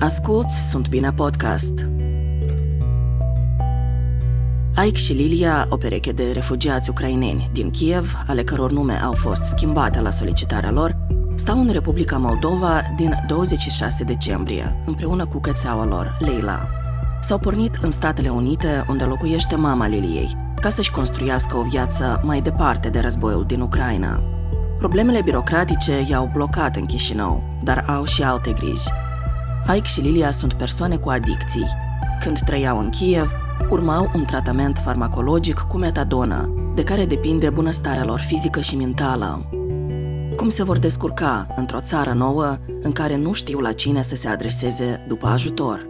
Asculți Sunt Bine Podcast. Ike și Lilia, o pereche de refugiați ucraineni din Kiev, ale căror nume au fost schimbate la solicitarea lor, stau în Republica Moldova din 26 decembrie, împreună cu cățeaua lor, Leila. S-au pornit în Statele Unite, unde locuiește mama Liliei, ca să-și construiască o viață mai departe de războiul din Ucraina. Problemele birocratice i-au blocat în Chișinău, dar au și alte griji. Ike și Lilia sunt persoane cu adicții. Când trăiau în Kiev, urmau un tratament farmacologic cu metadonă, de care depinde bunăstarea lor fizică și mentală. Cum se vor descurca într-o țară nouă în care nu știu la cine să se adreseze după ajutor?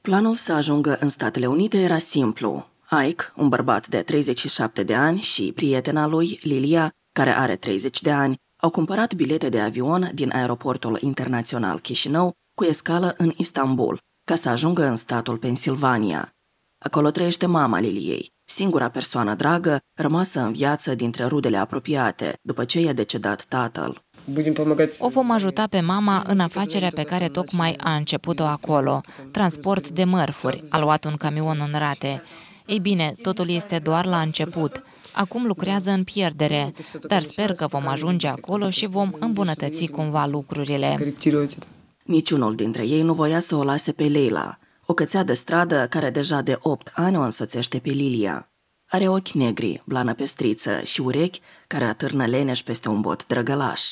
Planul să ajungă în Statele Unite era simplu. Ike, un bărbat de 37 de ani și prietena lui, Lilia, care are 30 de ani, au cumpărat bilete de avion din aeroportul internațional Chișinău cu escală în Istanbul, ca să ajungă în statul Pennsylvania. Acolo trăiește mama Liliei, singura persoană dragă rămasă în viață dintre rudele apropiate, după ce i-a decedat tatăl. O vom ajuta pe mama în afacerea pe care tocmai a început-o acolo, transport de mărfuri, a luat un camion în rate. Ei bine, totul este doar la început. Acum lucrează în pierdere, dar sper că vom ajunge acolo și vom îmbunătăți cumva lucrurile. Niciunul dintre ei nu voia să o lase pe Leila, o cățea de stradă care deja de 8 ani o însoțește pe Lilia. Are ochi negri, blană pestriță și urechi care atârnă leneș peste un bot drăgălaș.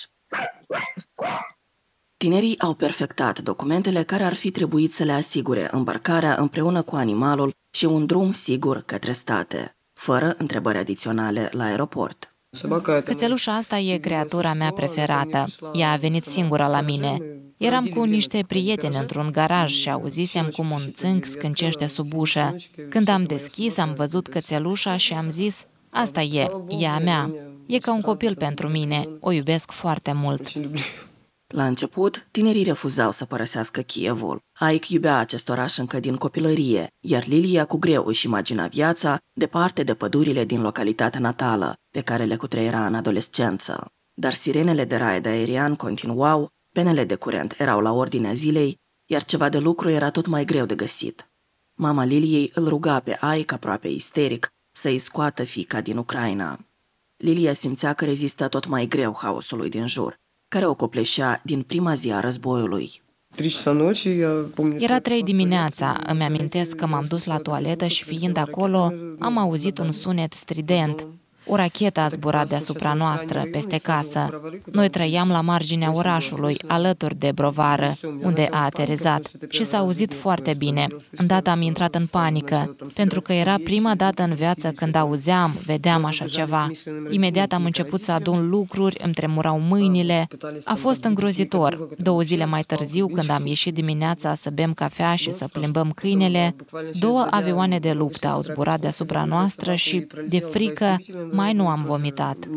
Tinerii au perfectat documentele care ar fi trebuit să le asigure îmbarcarea împreună cu animalul și un drum sigur către state, fără întrebări adiționale la aeroport. Cățelușa asta e creatura mea preferată. Ea a venit singura la mine. Eram cu niște prieteni într-un garaj și auzisem cum un țânc scâncește sub ușă. Când am deschis, am văzut cățelușa și am zis, asta e, e a mea. E ca un copil pentru mine, o iubesc foarte mult. La început, tinerii refuzau să părăsească Kievul. Ike iubea acest oraș încă din copilărie, iar Lilia cu greu își imagina viața departe de pădurile din localitatea natală, pe care le cutreiera în adolescență. Dar sirenele de raid aerian continuau, penele de curent erau la ordinea zilei, iar ceva de lucru era tot mai greu de găsit. Mama Liliei îl ruga pe Ike aproape isteric să-i scoată fica din Ucraina. Lilia simțea că rezistă tot mai greu haosului din jur, care o copleșea din prima zi a războiului. Era trei dimineața, îmi amintesc că m-am dus la toaletă și fiind acolo, am auzit un sunet strident. O rachetă a zburat deasupra noastră, peste casă. Noi trăiam la marginea orașului, alături de brovară, unde a aterizat și s-a auzit foarte bine. Îndată am intrat în panică, pentru că era prima dată în viață când auzeam, vedeam așa ceva. Imediat am început să adun lucruri, îmi tremurau mâinile. A fost îngrozitor. Două zile mai târziu, când am ieșit dimineața să bem cafea și să plimbăm câinele, două avioane de luptă au zburat deasupra noastră și, de frică, mai nu am vomitat.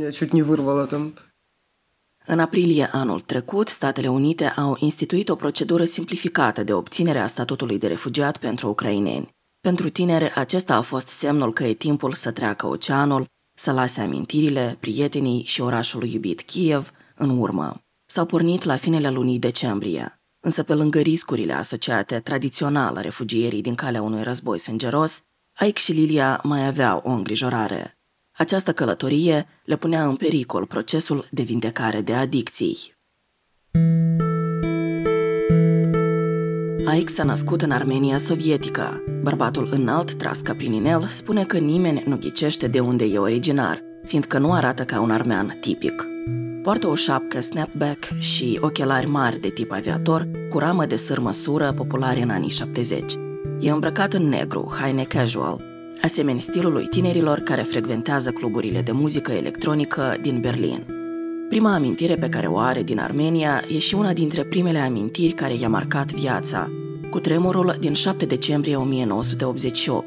În aprilie anul trecut, Statele Unite au instituit o procedură simplificată de obținere a statutului de refugiat pentru ucraineni. Pentru tineri, acesta a fost semnul că e timpul să treacă oceanul, să lase amintirile, prietenii și orașul iubit Kiev în urmă. S-au pornit la finele lunii decembrie, însă pe lângă riscurile asociate tradițional refugierii din calea unui război sângeros, Ike și Lilia mai aveau o îngrijorare – această călătorie le punea în pericol procesul de vindecare de adicții. Aix s-a născut în Armenia sovietică. Bărbatul înalt, tras ca prin inel, spune că nimeni nu ghicește de unde e originar, fiindcă nu arată ca un armean tipic. Poartă o șapcă snapback și ochelari mari de tip aviator, cu ramă de sârmăsură populare în anii 70. E îmbrăcat în negru, haine casual, asemeni stilului tinerilor care frecventează cluburile de muzică electronică din Berlin. Prima amintire pe care o are din Armenia e și una dintre primele amintiri care i-a marcat viața, cu tremurul din 7 decembrie 1988.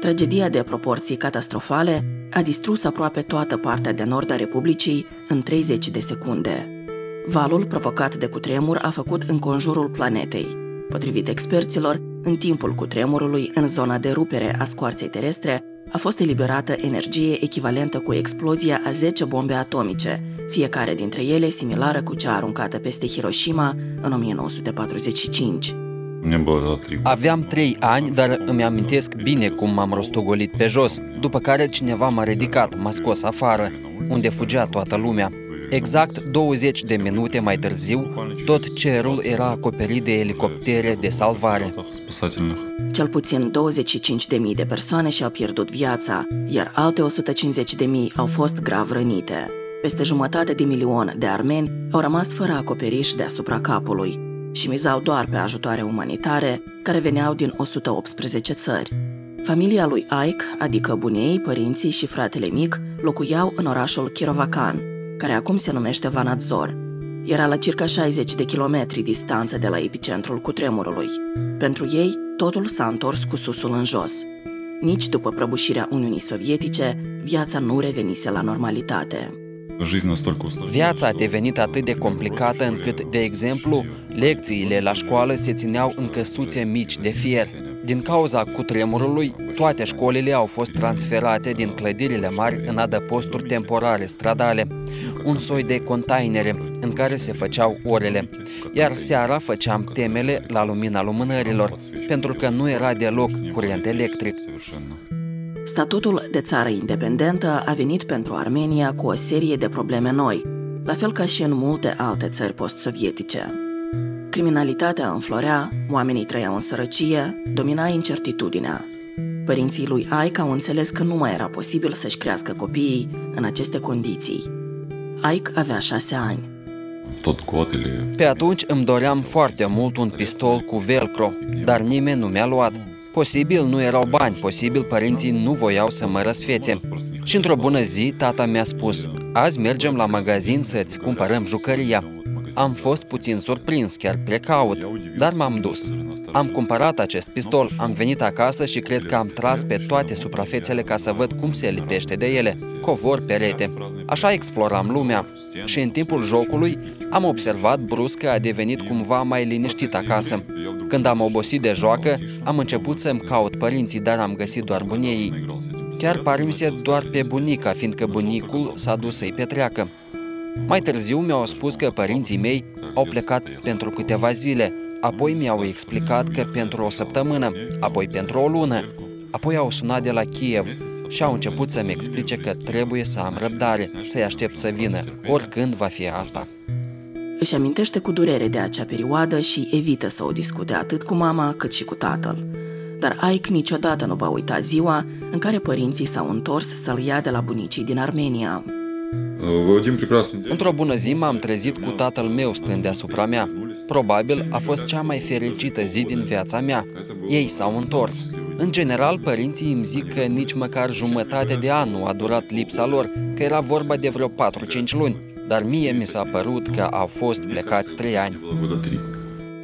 Tragedia de proporții catastrofale a distrus aproape toată partea de nord a Republicii în 30 de secunde. Valul provocat de cutremur a făcut înconjurul planetei. Potrivit experților, în timpul cutremurului, în zona de rupere a scoarței terestre, a fost eliberată energie echivalentă cu explozia a 10 bombe atomice, fiecare dintre ele similară cu cea aruncată peste Hiroshima în 1945. Aveam trei ani, dar îmi amintesc bine cum m-am rostogolit pe jos, după care cineva m-a ridicat, m-a scos afară, unde fugea toată lumea. Exact 20 de minute mai târziu, tot cerul era acoperit de elicoptere de salvare. Cel puțin 25.000 de persoane și-au pierdut viața, iar alte 150.000 au fost grav rănite. Peste jumătate de milion de armeni au rămas fără acoperiș deasupra capului și mizau doar pe ajutoare umanitare care veneau din 118 țări. Familia lui Ike, adică bunei, părinții și fratele mic, locuiau în orașul Kirovacan, care acum se numește Vanadzor. Era la circa 60 de kilometri distanță de la epicentrul cutremurului. Pentru ei, totul s-a întors cu susul în jos. Nici după prăbușirea Uniunii Sovietice, viața nu revenise la normalitate. Viața a devenit atât de complicată încât, de exemplu, lecțiile la școală se țineau în căsuțe mici de fier. Din cauza cutremurului, toate școlile au fost transferate din clădirile mari în adăposturi temporare stradale, un soi de containere în care se făceau orele, iar seara făceam temele la lumina lumânărilor, pentru că nu era deloc curent electric. Statutul de țară independentă a venit pentru Armenia cu o serie de probleme noi, la fel ca și în multe alte țări post-sovietice. Criminalitatea înflorea, oamenii trăiau în sărăcie, domina incertitudinea. Părinții lui Ike au înțeles că nu mai era posibil să-și crească copiii în aceste condiții. Ike avea șase ani. Tot cotele. Pe atunci îmi doream foarte mult un pistol cu velcro, dar nimeni nu mi-a luat. Posibil nu erau bani, posibil părinții nu voiau să mă răsfețe. Și într-o bună zi, tata mi-a spus, azi mergem la magazin să-ți cumpărăm jucăria. Am fost puțin surprins, chiar precaut, dar m-am dus. Am cumpărat acest pistol, am venit acasă și cred că am tras pe toate suprafețele ca să văd cum se lipește de ele, covor, perete. Așa exploram lumea și în timpul jocului am observat brusc că a devenit cumva mai liniștit acasă. Când am obosit de joacă, am început să-mi caut părinții, dar am găsit doar bunieii. Chiar parimse doar pe bunica, fiindcă bunicul s-a dus să-i petreacă. Mai târziu mi-au spus că părinții mei au plecat pentru câteva zile, apoi mi-au explicat că pentru o săptămână, apoi pentru o lună, apoi au sunat de la Kiev și au început să-mi explice că trebuie să am răbdare, să-i aștept să vină, oricând va fi asta. Își amintește cu durere de acea perioadă și evită să o discute atât cu mama cât și cu tatăl. Dar Ike niciodată nu va uita ziua în care părinții s-au întors să-l ia de la bunicii din Armenia. Într-o bună zi m-am trezit cu tatăl meu stând deasupra mea. Probabil a fost cea mai fericită zi din viața mea. Ei s-au întors. În general, părinții îmi zic că nici măcar jumătate de an nu a durat lipsa lor, că era vorba de vreo 4-5 luni, dar mie mi s-a părut că au fost plecați 3 ani.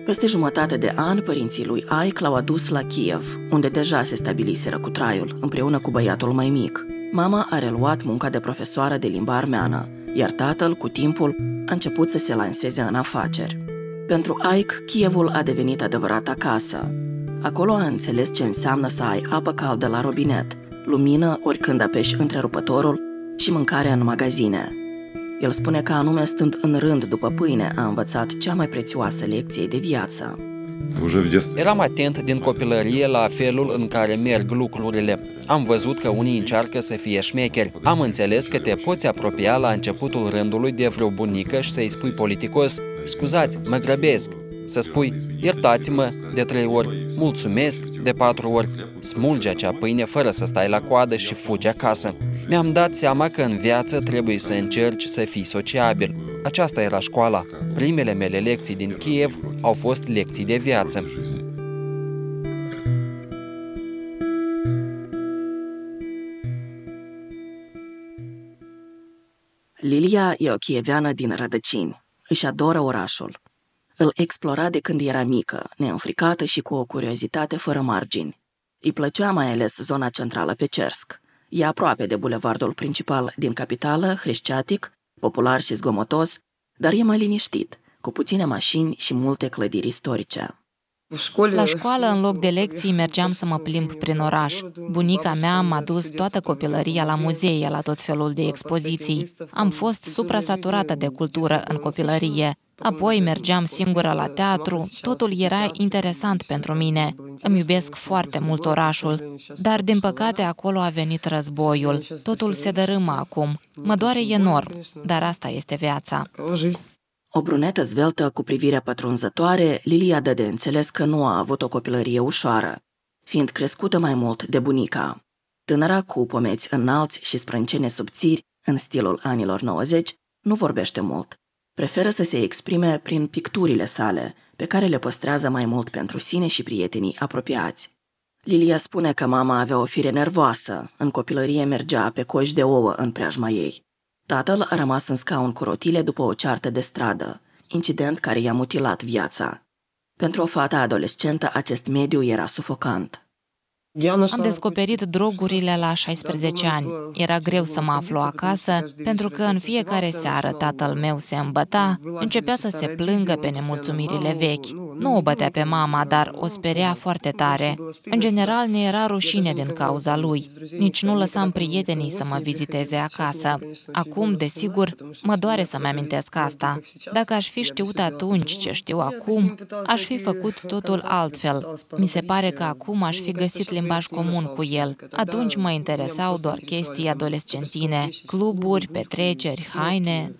Peste jumătate de an, părinții lui Ike l-au adus la Kiev, unde deja se stabiliseră cu traiul, împreună cu băiatul mai mic. Mama a reluat munca de profesoară de limba armeană, iar tatăl, cu timpul, a început să se lanseze în afaceri. Pentru Ike, Kievul a devenit adevărat acasă. Acolo a înțeles ce înseamnă să ai apă caldă la robinet, lumină oricând apeși întrerupătorul și mâncare în magazine. El spune că anume stând în rând după pâine a învățat cea mai prețioasă lecție de viață. Eram atent din copilărie la felul în care merg lucrurile. Am văzut că unii încearcă să fie șmecheri. Am înțeles că te poți apropia la începutul rândului de vreo bunică și să-i spui politicos, scuzați, mă grăbesc, să spui, iertați-mă de trei ori, mulțumesc de patru ori, smulge acea pâine fără să stai la coadă și fugi acasă. Mi-am dat seama că în viață trebuie să încerci să fii sociabil. Aceasta era școala. Primele mele lecții din Kiev au fost lecții de viață. Lilia e o chieveană din rădăcini. Își adoră orașul. Îl explora de când era mică, neînfricată și cu o curiozitate fără margini. Îi plăcea mai ales zona centrală pe Cersk. E aproape de bulevardul principal din capitală, hrișciatic, popular și zgomotos, dar e mai liniștit, cu puține mașini și multe clădiri istorice. La școală, în loc de lecții, mergeam să mă plimb prin oraș. Bunica mea m-a dus toată copilăria la muzee, la tot felul de expoziții. Am fost suprasaturată de cultură în copilărie. Apoi mergeam singură la teatru, totul era interesant pentru mine. Îmi iubesc foarte mult orașul, dar din păcate acolo a venit războiul. Totul se dărâmă acum. Mă doare enorm, dar asta este viața. O brunetă zveltă cu privirea pătrunzătoare, Lilia dă de înțeles că nu a avut o copilărie ușoară, fiind crescută mai mult de bunica. Tânăra cu pomeți înalți și sprâncene subțiri, în stilul anilor 90, nu vorbește mult. Preferă să se exprime prin picturile sale, pe care le păstrează mai mult pentru sine și prietenii apropiați. Lilia spune că mama avea o fire nervoasă, în copilărie mergea pe coși de ouă în preajma ei. Tatăl a rămas în scaun cu rotile după o ceartă de stradă, incident care i-a mutilat viața. Pentru o fată adolescentă, acest mediu era sufocant. Am descoperit drogurile la 16 ani. Era greu să mă aflu acasă, pentru că în fiecare seară tatăl meu se îmbăta, începea să se plângă pe nemulțumirile vechi. Nu o bătea pe mama, dar o sperea foarte tare. În general, ne era rușine din cauza lui. Nici nu lăsam prietenii să mă viziteze acasă. Acum, desigur, mă doare să-mi amintesc asta. Dacă aș fi știut atunci ce știu acum, aș fi făcut totul altfel. Mi se pare că acum aș fi găsit limbaj comun cu el. Atunci mă interesau doar chestii adolescentine, cluburi, petreceri, haine.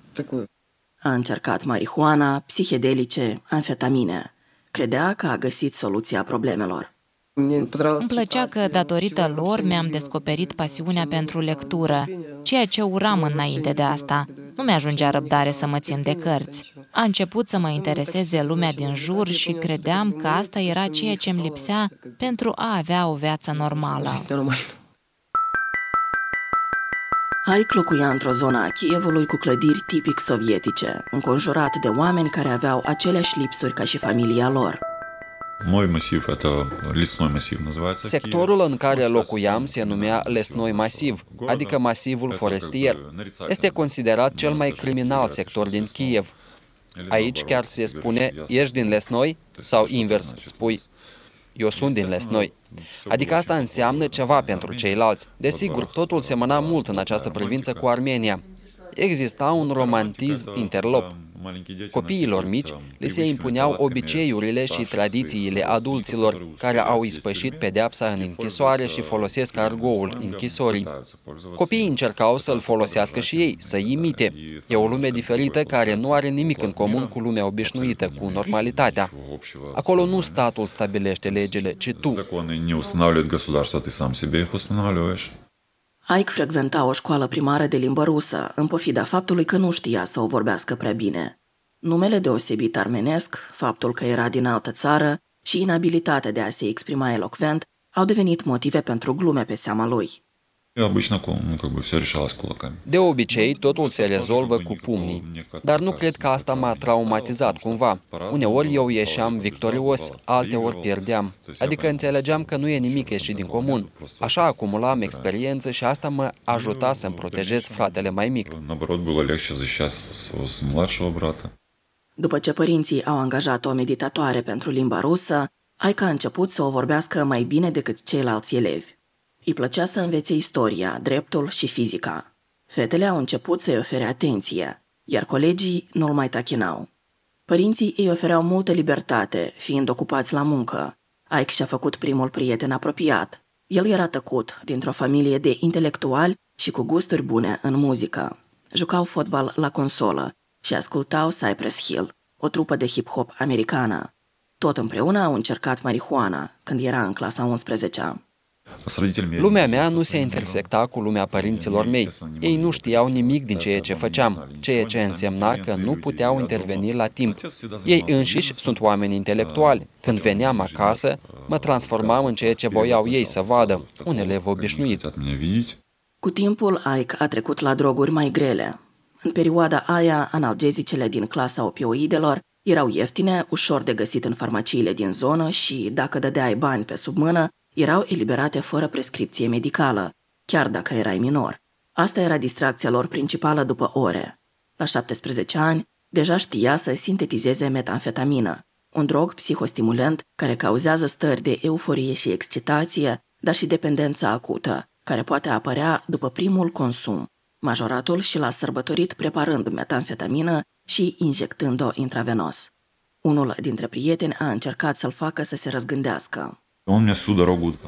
A încercat marihuana, psihedelice, amfetamine. Credea că a găsit soluția problemelor. Îmi plăcea că, datorită lor, mi-am descoperit pasiunea pentru lectură, ceea ce uram înainte de asta. Nu mi-ajungea răbdare să mă țin de cărți. A început să mă intereseze lumea din jur și credeam că asta era ceea ce îmi lipsea pentru a avea o viață normală. Ike locuia într-o zonă a Kievului cu clădiri tipic sovietice, înconjurat de oameni care aveau aceleași lipsuri ca și familia lor. Mой massiv, это лесной massiv называется. Sectorul în care locuiam se numea Lesnoi Masiv, adică masivul forestier. Este considerat cel mai criminal sector din Kiev. Aici chiar se spune, ești din Lesnoi? Sau invers, spui, eu sunt din Lesnoi. Adică asta înseamnă ceva pentru ceilalți. Desigur, totul semăna mult în această privință cu Armenia. Exista un romantism interlop. Copiilor mici le se impuneau obiceiurile și tradițiile adulților care au ispășit pedeapsa în închisoare și folosesc argoul închisorii. Copiii încercau să-l folosească și ei, să imite. E o lume diferită care nu are nimic în comun cu lumea obișnuită, cu normalitatea. Acolo nu statul stabilește legile, ci tu. Ike frecventa o școală primară de limbă rusă, în pofida faptului că nu știa să o vorbească prea bine. Numele deosebit armenesc, faptul că era din altă țară și inabilitatea de a se exprima elocvent au devenit motive pentru glume pe seama lui. De obicei, totul se rezolvă cu pumnii, dar nu cred că asta m-a traumatizat cumva. Uneori eu ieșeam victorios, alteori pierdeam, adică înțelegeam că nu e nimic ieșit din comun. Așa acumulam experiență și asta mă ajuta să-mi protejez fratele mai mic. După ce părinții au angajat o meditatoare pentru limba rusă, Aica a început să o vorbească mai bine decât ceilalți elevi. Îi plăcea să învețe istoria, dreptul și fizica. Fetele au început să-i ofere atenție, iar colegii nu-l mai tachinau. Părinții îi ofereau multă libertate, fiind ocupați la muncă. Ike și-a făcut primul prieten apropiat. El era tăcut, dintr-o familie de intelectuali și cu gusturi bune în muzică. Jucau fotbal la consolă și ascultau Cypress Hill, o trupă de hip-hop americană. Tot împreună au încercat marihuana când era în clasa 11 Lumea mea nu se intersecta cu lumea părinților mei. Ei nu știau nimic din ceea ce făceam, ceea ce însemna că nu puteau interveni la timp. Ei înșiși sunt oameni intelectuali. Când veneam acasă, mă transformam în ceea ce voiau ei să vadă, un elev obișnuit. Cu timpul, Ike a trecut la droguri mai grele. În perioada aia, analgezicele din clasa opioidelor erau ieftine, ușor de găsit în farmaciile din zonă și, dacă dădeai bani pe sub mână, erau eliberate fără prescripție medicală, chiar dacă erai minor. Asta era distracția lor principală după ore. La 17 ani, deja știa să sintetizeze metamfetamină, un drog psihostimulant care cauzează stări de euforie și excitație, dar și dependență acută, care poate apărea după primul consum. Majoratul și l-a sărbătorit preparând metamfetamină și injectând-o intravenos. Unul dintre prieteni a încercat să-l facă să se răzgândească.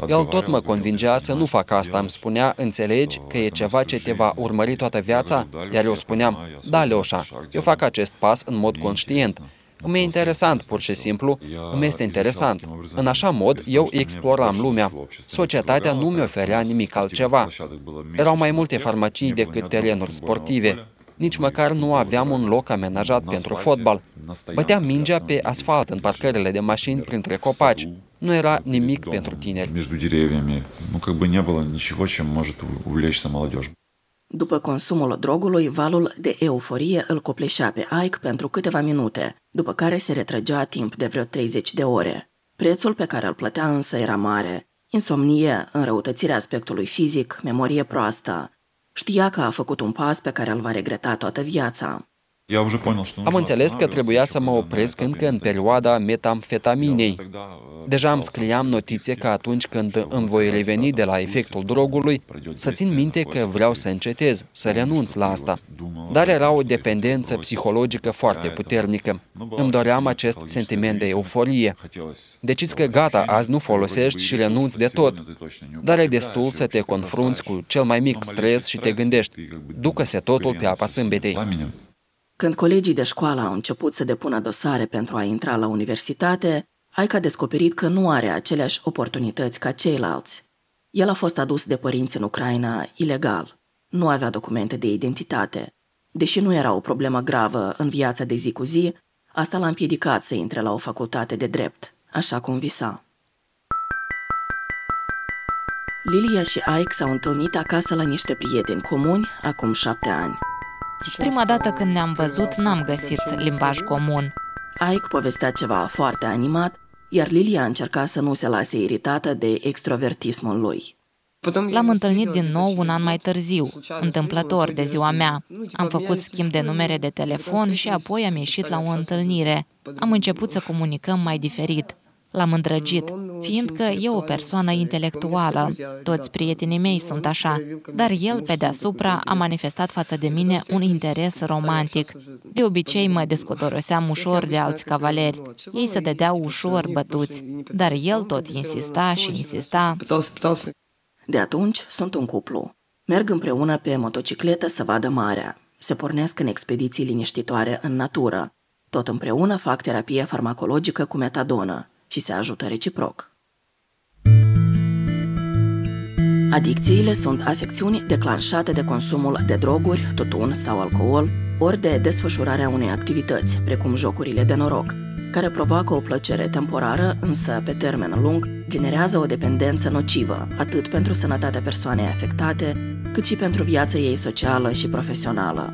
El tot mă convingea să nu fac asta, îmi spunea, înțelegi că e ceva ce te va urmări toată viața? Iar eu spuneam, da, Leoșa, eu fac acest pas în mod conștient. Îmi e interesant, pur și simplu, îmi este interesant. În așa mod, eu exploram lumea. Societatea nu mi oferea nimic altceva. Erau mai multe farmacii decât terenuri sportive. Nici măcar nu aveam un loc amenajat pentru fotbal. Băteam mingea pe asfalt în parcările de mașini printre copaci. Nu era nimic pentru tineri. După consumul drogului, valul de euforie îl copleșea pe Ike pentru câteva minute, după care se retrăgea timp de vreo 30 de ore. Prețul pe care îl plătea însă era mare. Insomnie, înrăutățirea aspectului fizic, memorie proastă. Știa că a făcut un pas pe care îl va regreta toată viața. Am înțeles că trebuia să mă opresc încă în perioada metamfetaminei. Deja îmi scriam notițe că atunci când îmi voi reveni de la efectul drogului, să țin minte că vreau să încetez, să renunț la asta. Dar era o dependență psihologică foarte puternică. Îmi doream acest sentiment de euforie. Deciți că gata, azi nu folosești și renunți de tot. Dar e destul să te confrunți cu cel mai mic stres și te gândești, ducă-se totul pe apa sâmbetei. Când colegii de școală au început să depună dosare pentru a intra la universitate, Aica a descoperit că nu are aceleași oportunități ca ceilalți. El a fost adus de părinți în Ucraina ilegal. Nu avea documente de identitate. Deși nu era o problemă gravă în viața de zi cu zi, asta l-a împiedicat să intre la o facultate de drept, așa cum visa. Lilia și Ike s-au întâlnit acasă la niște prieteni comuni acum șapte ani. Prima dată când ne-am văzut, n-am găsit limbaj comun. Ike povestea ceva foarte animat, iar Lilia încerca să nu se lase iritată de extrovertismul lui. L-am întâlnit din nou un an mai târziu, întâmplător de ziua mea. Am făcut schimb de numere de telefon și apoi am ieșit la o întâlnire. Am început să comunicăm mai diferit. L-am îndrăgit, fiindcă e o persoană intelectuală. Toți prietenii mei sunt așa, dar el, pe deasupra, a manifestat față de mine un interes romantic. De obicei mă descotoroseam ușor de alți cavaleri. Ei se dădeau ușor bătuți, dar el tot insista și insista. De atunci sunt un cuplu. Merg împreună pe motocicletă să vadă marea. Se pornesc în expediții liniștitoare în natură. Tot împreună fac terapie farmacologică cu metadonă și se ajută reciproc. Adicțiile sunt afecțiuni declanșate de consumul de droguri, tutun sau alcool, ori de desfășurarea unei activități, precum jocurile de noroc, care provoacă o plăcere temporară, însă pe termen lung generează o dependență nocivă, atât pentru sănătatea persoanei afectate, cât și pentru viața ei socială și profesională.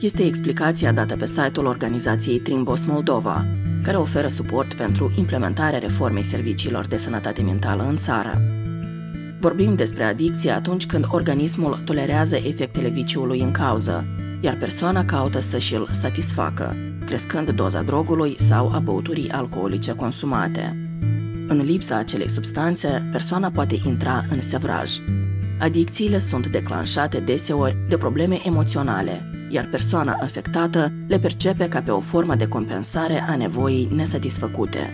Este explicația dată pe site-ul organizației Trimbos Moldova, care oferă suport pentru implementarea reformei serviciilor de sănătate mentală în țară. Vorbim despre adicție atunci când organismul tolerează efectele viciului în cauză, iar persoana caută să și-l satisfacă, crescând doza drogului sau a băuturii alcoolice consumate. În lipsa acelei substanțe, persoana poate intra în sevraj. Adicțiile sunt declanșate deseori de probleme emoționale, iar persoana afectată le percepe ca pe o formă de compensare a nevoii nesatisfăcute.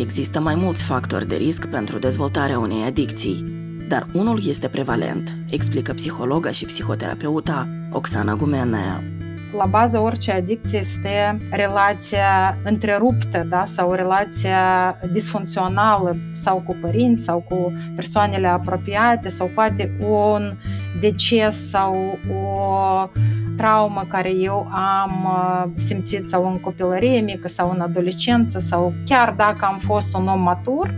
Există mai mulți factori de risc pentru dezvoltarea unei adicții, dar unul este prevalent, explică psihologa și psihoterapeuta Oxana Gumenea. La bază orice adicție este relația întreruptă da? sau relația disfuncțională sau cu părinți sau cu persoanele apropiate sau poate un deces sau o traumă care eu am uh, simțit sau în copilărie mică sau în adolescență sau chiar dacă am fost un om matur,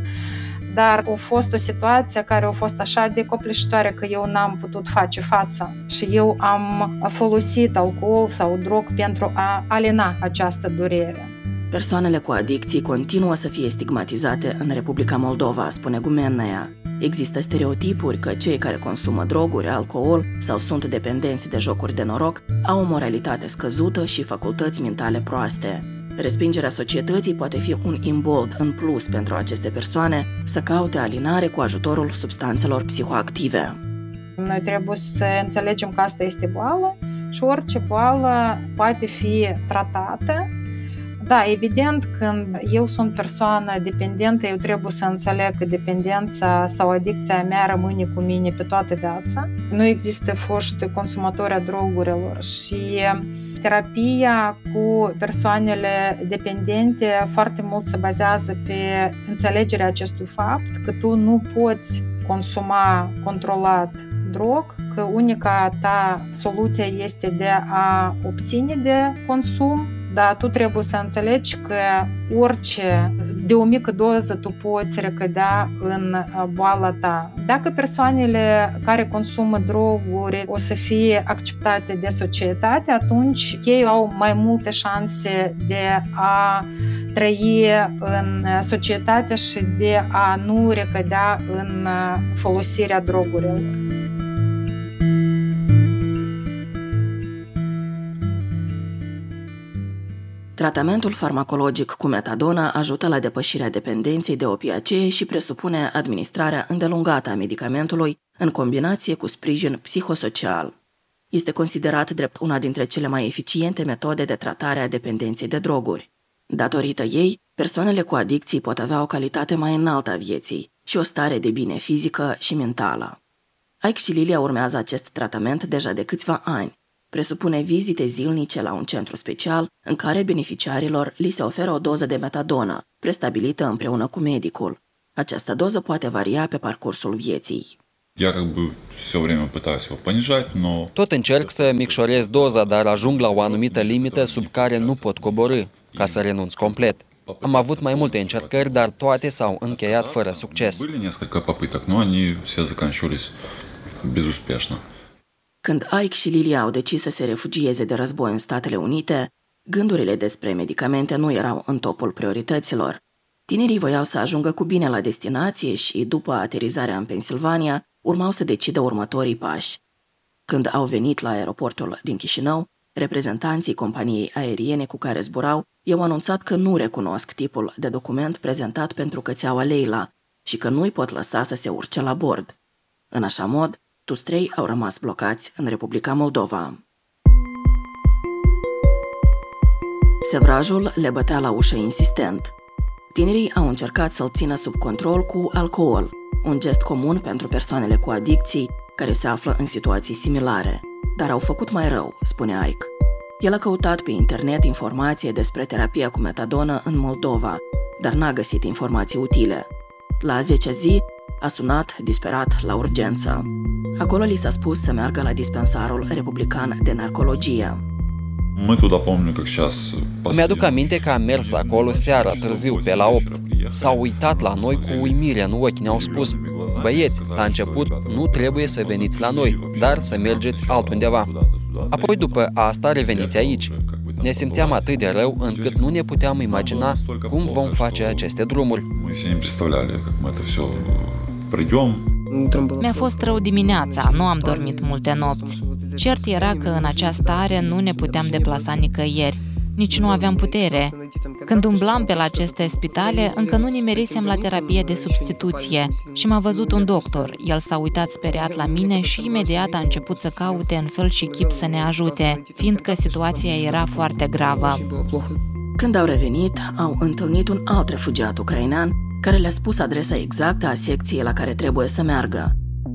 dar a fost o situație care a fost așa de copleșitoare că eu n-am putut face față și eu am folosit alcool sau drog pentru a alina această durere. Persoanele cu adicții continuă să fie stigmatizate în Republica Moldova, spune Gumenea. Există stereotipuri că cei care consumă droguri, alcool sau sunt dependenți de jocuri de noroc au o moralitate scăzută și facultăți mentale proaste. Respingerea societății poate fi un imbold în plus pentru aceste persoane să caute alinare cu ajutorul substanțelor psihoactive. Noi trebuie să înțelegem că asta este boală și orice boală poate fi tratată da, evident, când eu sunt persoană dependentă, eu trebuie să înțeleg că dependența sau adicția mea rămâne cu mine pe toată viața. Nu există foști consumatori a drogurilor și terapia cu persoanele dependente foarte mult se bazează pe înțelegerea acestui fapt că tu nu poți consuma controlat drog, că unica ta soluție este de a obține de consum dar tu trebuie să înțelegi că orice, de o mică doză, tu poți recădea în boala ta. Dacă persoanele care consumă droguri o să fie acceptate de societate, atunci ei au mai multe șanse de a trăi în societate și de a nu recădea în folosirea drogurilor. Tratamentul farmacologic cu metadona ajută la depășirea dependenței de opiacee și presupune administrarea îndelungată a medicamentului în combinație cu sprijin psihosocial. Este considerat drept una dintre cele mai eficiente metode de tratare a dependenței de droguri. Datorită ei, persoanele cu adicții pot avea o calitate mai înaltă a vieții și o stare de bine fizică și mentală. Ike și Lilia urmează acest tratament deja de câțiva ani presupune vizite zilnice la un centru special în care beneficiarilor li se oferă o doză de metadonă, prestabilită împreună cu medicul. Această doză poate varia pe parcursul vieții. Tot încerc să micșorez doza, dar ajung la o anumită limită sub care nu pot coborâ, ca să renunț complet. Am avut mai multe încercări, dar toate s-au încheiat fără succes. Были несколько попыток, но они все заканчивались безуспешно. Când Ike și Lilia au decis să se refugieze de război în Statele Unite, gândurile despre medicamente nu erau în topul priorităților. Tinerii voiau să ajungă cu bine la destinație și, după aterizarea în Pennsylvania, urmau să decidă următorii pași. Când au venit la aeroportul din Chișinău, reprezentanții companiei aeriene cu care zburau i-au anunțat că nu recunosc tipul de document prezentat pentru cățeaua Leila și că nu-i pot lăsa să se urce la bord. În așa mod, toți trei au rămas blocați în Republica Moldova. Sevrajul le bătea la ușă insistent. Tinerii au încercat să-l țină sub control cu alcool, un gest comun pentru persoanele cu adicții care se află în situații similare, dar au făcut mai rău, spune Ike. El a căutat pe internet informație despre terapia cu metadonă în Moldova, dar n-a găsit informații utile. La 10 zi, a sunat disperat la urgență. Acolo li s-a spus să meargă la dispensarul republican de narcologie. Mi-aduc aminte că am mers acolo seara târziu, pe la 8. S-au uitat la noi cu uimire în ochi, ne-au spus Băieți, la început nu trebuie să veniți la noi, dar să mergeți altundeva. Apoi după asta reveniți aici. Ne simțeam atât de rău încât nu ne puteam imagina cum vom face aceste drumuri. Mi-a fost rău dimineața, nu am dormit multe nopți. Cert era că în această stare nu ne puteam deplasa nicăieri, nici nu aveam putere. Când umblam pe la aceste spitale, încă nu nimerisem la terapie de substituție și m-a văzut un doctor. El s-a uitat speriat la mine și imediat a început să caute în fel și chip să ne ajute, fiindcă situația era foarte gravă. Când au revenit, au întâlnit un alt refugiat ucrainean care le-a spus adresa exactă a secției la care trebuie să meargă.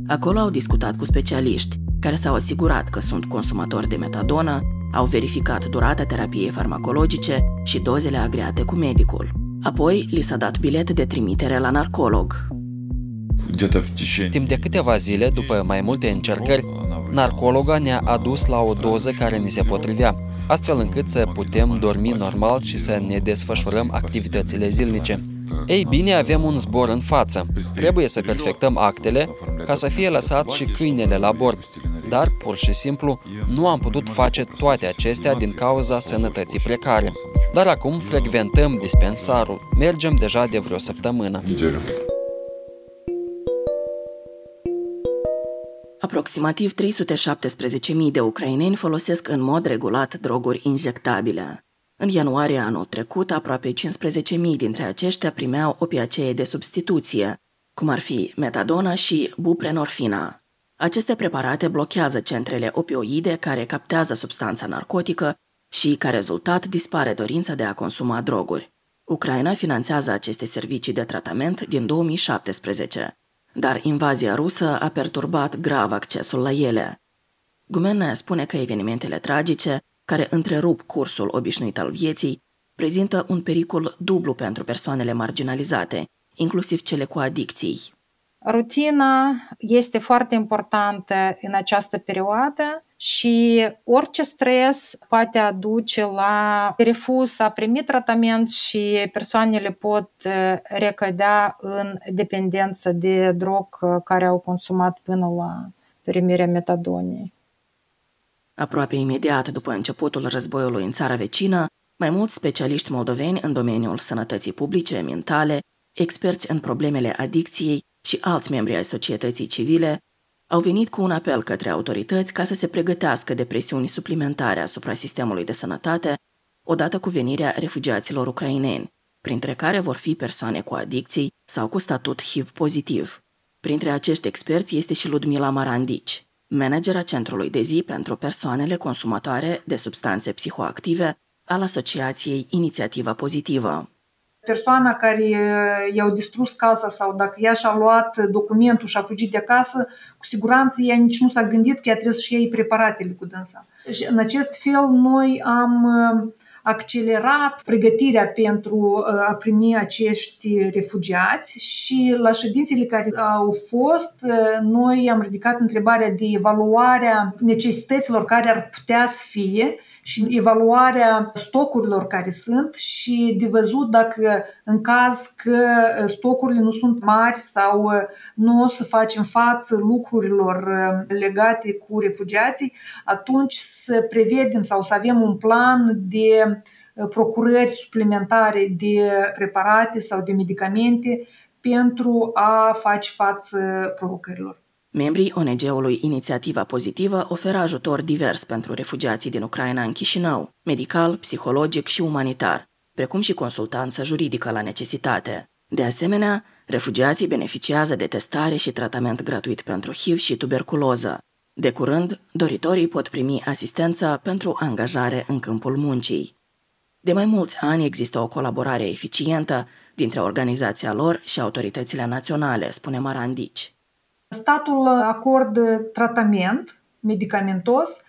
Acolo au discutat cu specialiști, care s-au asigurat că sunt consumatori de metadonă, au verificat durata terapiei farmacologice și dozele agreate cu medicul. Apoi li s-a dat bilet de trimitere la narcolog. Timp de câteva zile, după mai multe încercări, narcologa ne-a adus la o doză care ni se potrivea, astfel încât să putem dormi normal și să ne desfășurăm activitățile zilnice. Ei bine, avem un zbor în față. Trebuie să perfectăm actele ca să fie lăsat și câinele la bord. Dar, pur și simplu, nu am putut face toate acestea din cauza sănătății precare. Dar acum frecventăm dispensarul. Mergem deja de vreo săptămână. Aproximativ 317.000 de ucraineni folosesc în mod regulat droguri injectabile. În ianuarie anul trecut, aproape 15.000 dintre aceștia primeau opiacee de substituție, cum ar fi metadona și buprenorfina. Aceste preparate blochează centrele opioide care captează substanța narcotică și, ca rezultat, dispare dorința de a consuma droguri. Ucraina finanțează aceste servicii de tratament din 2017, dar invazia rusă a perturbat grav accesul la ele. Gumene spune că evenimentele tragice, care întrerup cursul obișnuit al vieții, prezintă un pericol dublu pentru persoanele marginalizate, inclusiv cele cu adicții. Rutina este foarte importantă în această perioadă și orice stres poate aduce la refuz a primi tratament și persoanele pot recădea în dependență de drog care au consumat până la primirea metadonei. Aproape imediat după începutul războiului în țara vecină, mai mulți specialiști moldoveni în domeniul sănătății publice, mentale, experți în problemele adicției și alți membri ai societății civile au venit cu un apel către autorități ca să se pregătească de presiuni suplimentare asupra sistemului de sănătate, odată cu venirea refugiaților ucraineni, printre care vor fi persoane cu adicții sau cu statut HIV pozitiv. Printre acești experți este și Ludmila Marandici, managera Centrului de zi pentru persoanele consumatoare de substanțe psihoactive al Asociației Inițiativa Pozitivă persoana care i-au distrus casa sau dacă ea și-a luat documentul și a fugit de acasă, cu siguranță ea nici nu s-a gândit că ea trebuie să-și iei preparatele cu dânsa. Și în acest fel noi am accelerat pregătirea pentru a primi acești refugiați și la ședințele care au fost, noi am ridicat întrebarea de evaluarea necesităților care ar putea să fie și evaluarea stocurilor care sunt și de văzut dacă în caz că uh, stocurile nu sunt mari sau uh, nu o să facem față lucrurilor uh, legate cu refugiații, atunci să prevedem sau să avem un plan de procurări suplimentare de preparate sau de medicamente pentru a face față provocărilor. Membrii ONG-ului Inițiativa Pozitivă oferă ajutor divers pentru refugiații din Ucraina în Chișinău, medical, psihologic și umanitar, precum și consultanță juridică la necesitate. De asemenea, refugiații beneficiază de testare și tratament gratuit pentru HIV și tuberculoză. De curând, doritorii pot primi asistență pentru angajare în câmpul muncii. De mai mulți ani există o colaborare eficientă dintre organizația lor și autoritățile naționale, spune Marandici. Statul acordă tratament medicamentos,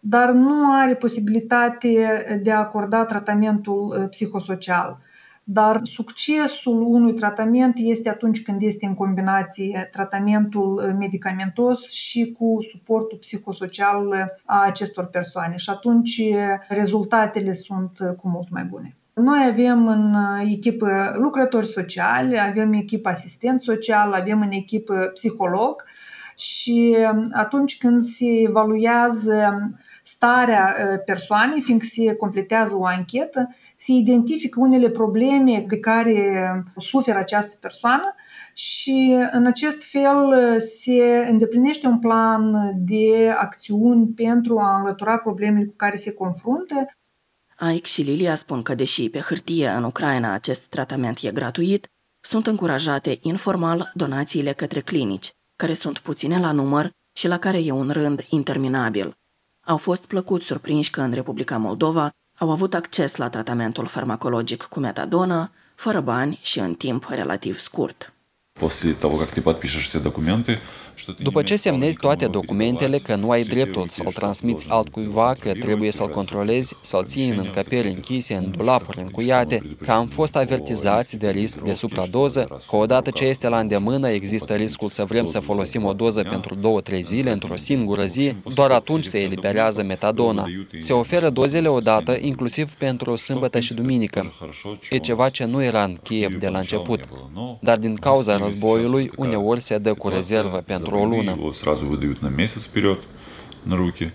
dar nu are posibilitate de a acorda tratamentul psihosocial. Dar succesul unui tratament este atunci când este în combinație tratamentul medicamentos și cu suportul psihosocial a acestor persoane. Și atunci rezultatele sunt cu mult mai bune. Noi avem în echipă lucrători sociali, avem echipă asistent social, avem în echipă psiholog și atunci când se evaluează starea persoanei, fiindcă se completează o anchetă, se identifică unele probleme de care suferă această persoană și în acest fel se îndeplinește un plan de acțiuni pentru a înlătura problemele cu care se confruntă Ike și Lilia spun că, deși pe hârtie în Ucraina acest tratament e gratuit, sunt încurajate informal donațiile către clinici, care sunt puține la număr și la care e un rând interminabil. Au fost plăcut surprinși că în Republica Moldova au avut acces la tratamentul farmacologic cu metadonă, fără bani și în timp relativ scurt. După ce semnezi toate documentele că nu ai dreptul să-l transmiți altcuiva, că trebuie să-l controlezi, să-l ții în încăperi închise, în dulapuri încuiate, că am fost avertizați de risc de supradoză, că odată ce este la îndemână există riscul să vrem să folosim o doză pentru 2-3 zile într-o singură zi, doar atunci se eliberează metadona. Se oferă dozele odată, inclusiv pentru sâmbătă și duminică. E ceva ce nu era în Kiev de la început. Dar din cauza războiului, uneori se dă cu rezervă pentru pentru o lună. Его сразу выдают на месяц вперед на руки.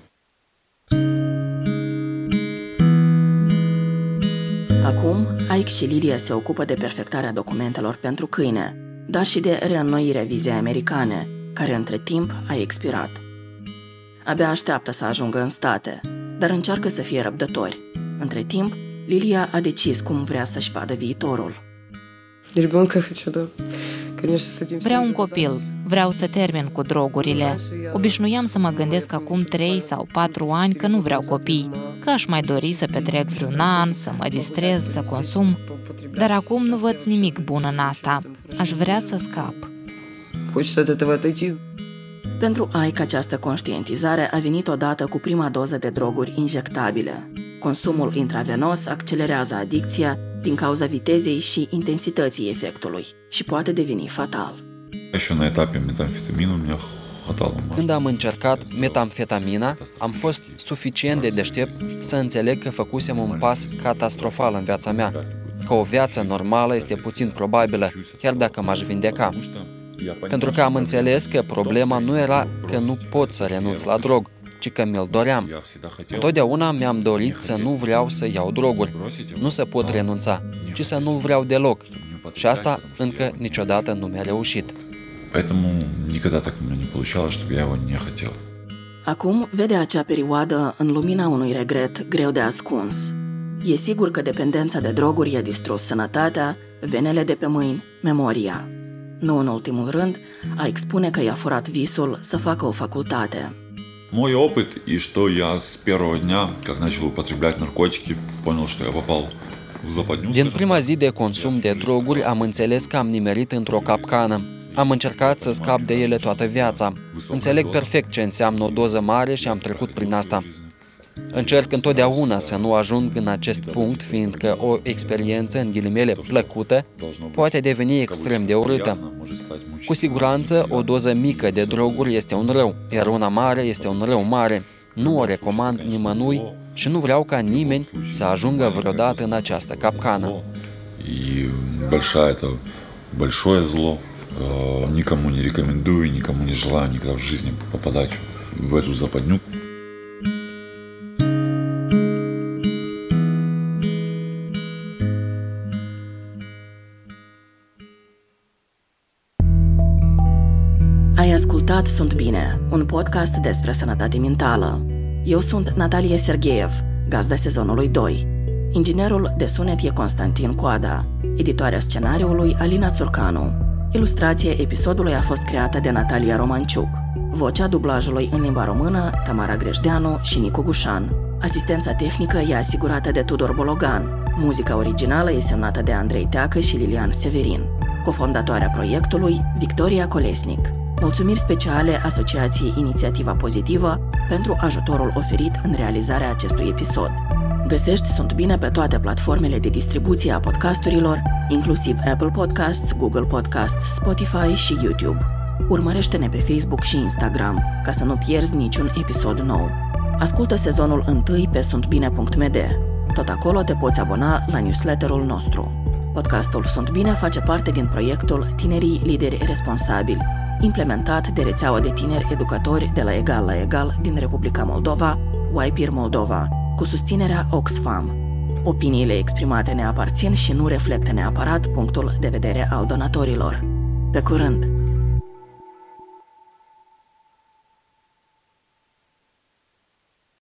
Acum, Ike și Lilia se ocupă de perfectarea documentelor pentru câine, dar și de reînnoirea vizei americane, care între timp a expirat. Abia așteaptă să ajungă în state, dar încearcă să fie răbdători. Între timp, Lilia a decis cum vrea să-și vadă viitorul. Vreau un copil, vreau să termin cu drogurile. Obișnuiam să mă gândesc acum 3 sau 4 ani că nu vreau copii, că aș mai dori să petrec vreun an, să mă distrez, să consum. Dar acum nu văd nimic bun în asta. Aș vrea să scap. Pentru Aic, această conștientizare a venit odată cu prima doză de droguri injectabile. Consumul intravenos accelerează adicția din cauza vitezei și intensității efectului și poate deveni fatal. Și în etapă metamfetaminul mi-a când am încercat metamfetamina, am fost suficient de deștept să înțeleg că făcusem un pas catastrofal în viața mea, că o viață normală este puțin probabilă, chiar dacă m-aș vindeca. Pentru că am înțeles că problema nu era că nu pot să renunț la drog, ci că mi-l doream. Totdeauna mi-am dorit să nu vreau să iau droguri, nu să pot renunța, ci să nu vreau deloc. Și asta încă niciodată nu mi-a reușit. Поэтому никогда так у меня не получалось, чтобы я его не хотел. Acum vede acea perioadă în lumina unui regret greu de ascuns. E sigur că dependența de droguri i-a distrus sănătatea, venele de pe mâini, memoria. Nu în ultimul rând, a expune că i-a furat visul să facă o facultate. Мой опыт и что я с первого дня, как начал употреблять наркотики, понял, что я попал в западню. Din prima zi de consum de droguri am înțeles că am nimerit într-o capcană. Am încercat să scap de ele toată viața. Înțeleg perfect ce înseamnă o doză mare și am trecut prin asta. Încerc întotdeauna să nu ajung în acest punct, fiindcă o experiență, în ghilimele, plăcută, poate deveni extrem de urâtă. Cu siguranță, o doză mică de droguri este un rău, iar una mare este un rău mare. Nu o recomand nimănui și nu vreau ca nimeni să ajungă vreodată în această capcană. И большая это большое зло. Никому не рекомендую, никому не желаю никогда в жизни попадать в эту западню. Ascultat Sunt Bine, un podcast despre sănătate mentală. Eu sunt Natalie Sergeev, gazda sezonului 2. Inginerul de sunet e Constantin Coada, editoarea scenariului Alina Țurcanu. Ilustrația episodului a fost creată de Natalia Romanciuc. Vocea dublajului în limba română, Tamara Greșdeanu și Nicu Gușan. Asistența tehnică e asigurată de Tudor Bologan. Muzica originală e semnată de Andrei Teacă și Lilian Severin. Cofondatoarea proiectului, Victoria Colesnic. Mulțumiri speciale Asociației Inițiativa Pozitivă pentru ajutorul oferit în realizarea acestui episod. Găsești Sunt Bine pe toate platformele de distribuție a podcasturilor, inclusiv Apple Podcasts, Google Podcasts, Spotify și YouTube. Urmărește-ne pe Facebook și Instagram ca să nu pierzi niciun episod nou. Ascultă sezonul 1 pe suntbine.md. Tot acolo te poți abona la newsletterul nostru. Podcastul Sunt Bine face parte din proiectul Tinerii Lideri Responsabili, implementat de rețeaua de tineri educatori de la Egal la Egal din Republica Moldova, YPIR Moldova, cu susținerea Oxfam. Opiniile exprimate ne aparțin și nu reflectă neapărat punctul de vedere al donatorilor. Pe curând!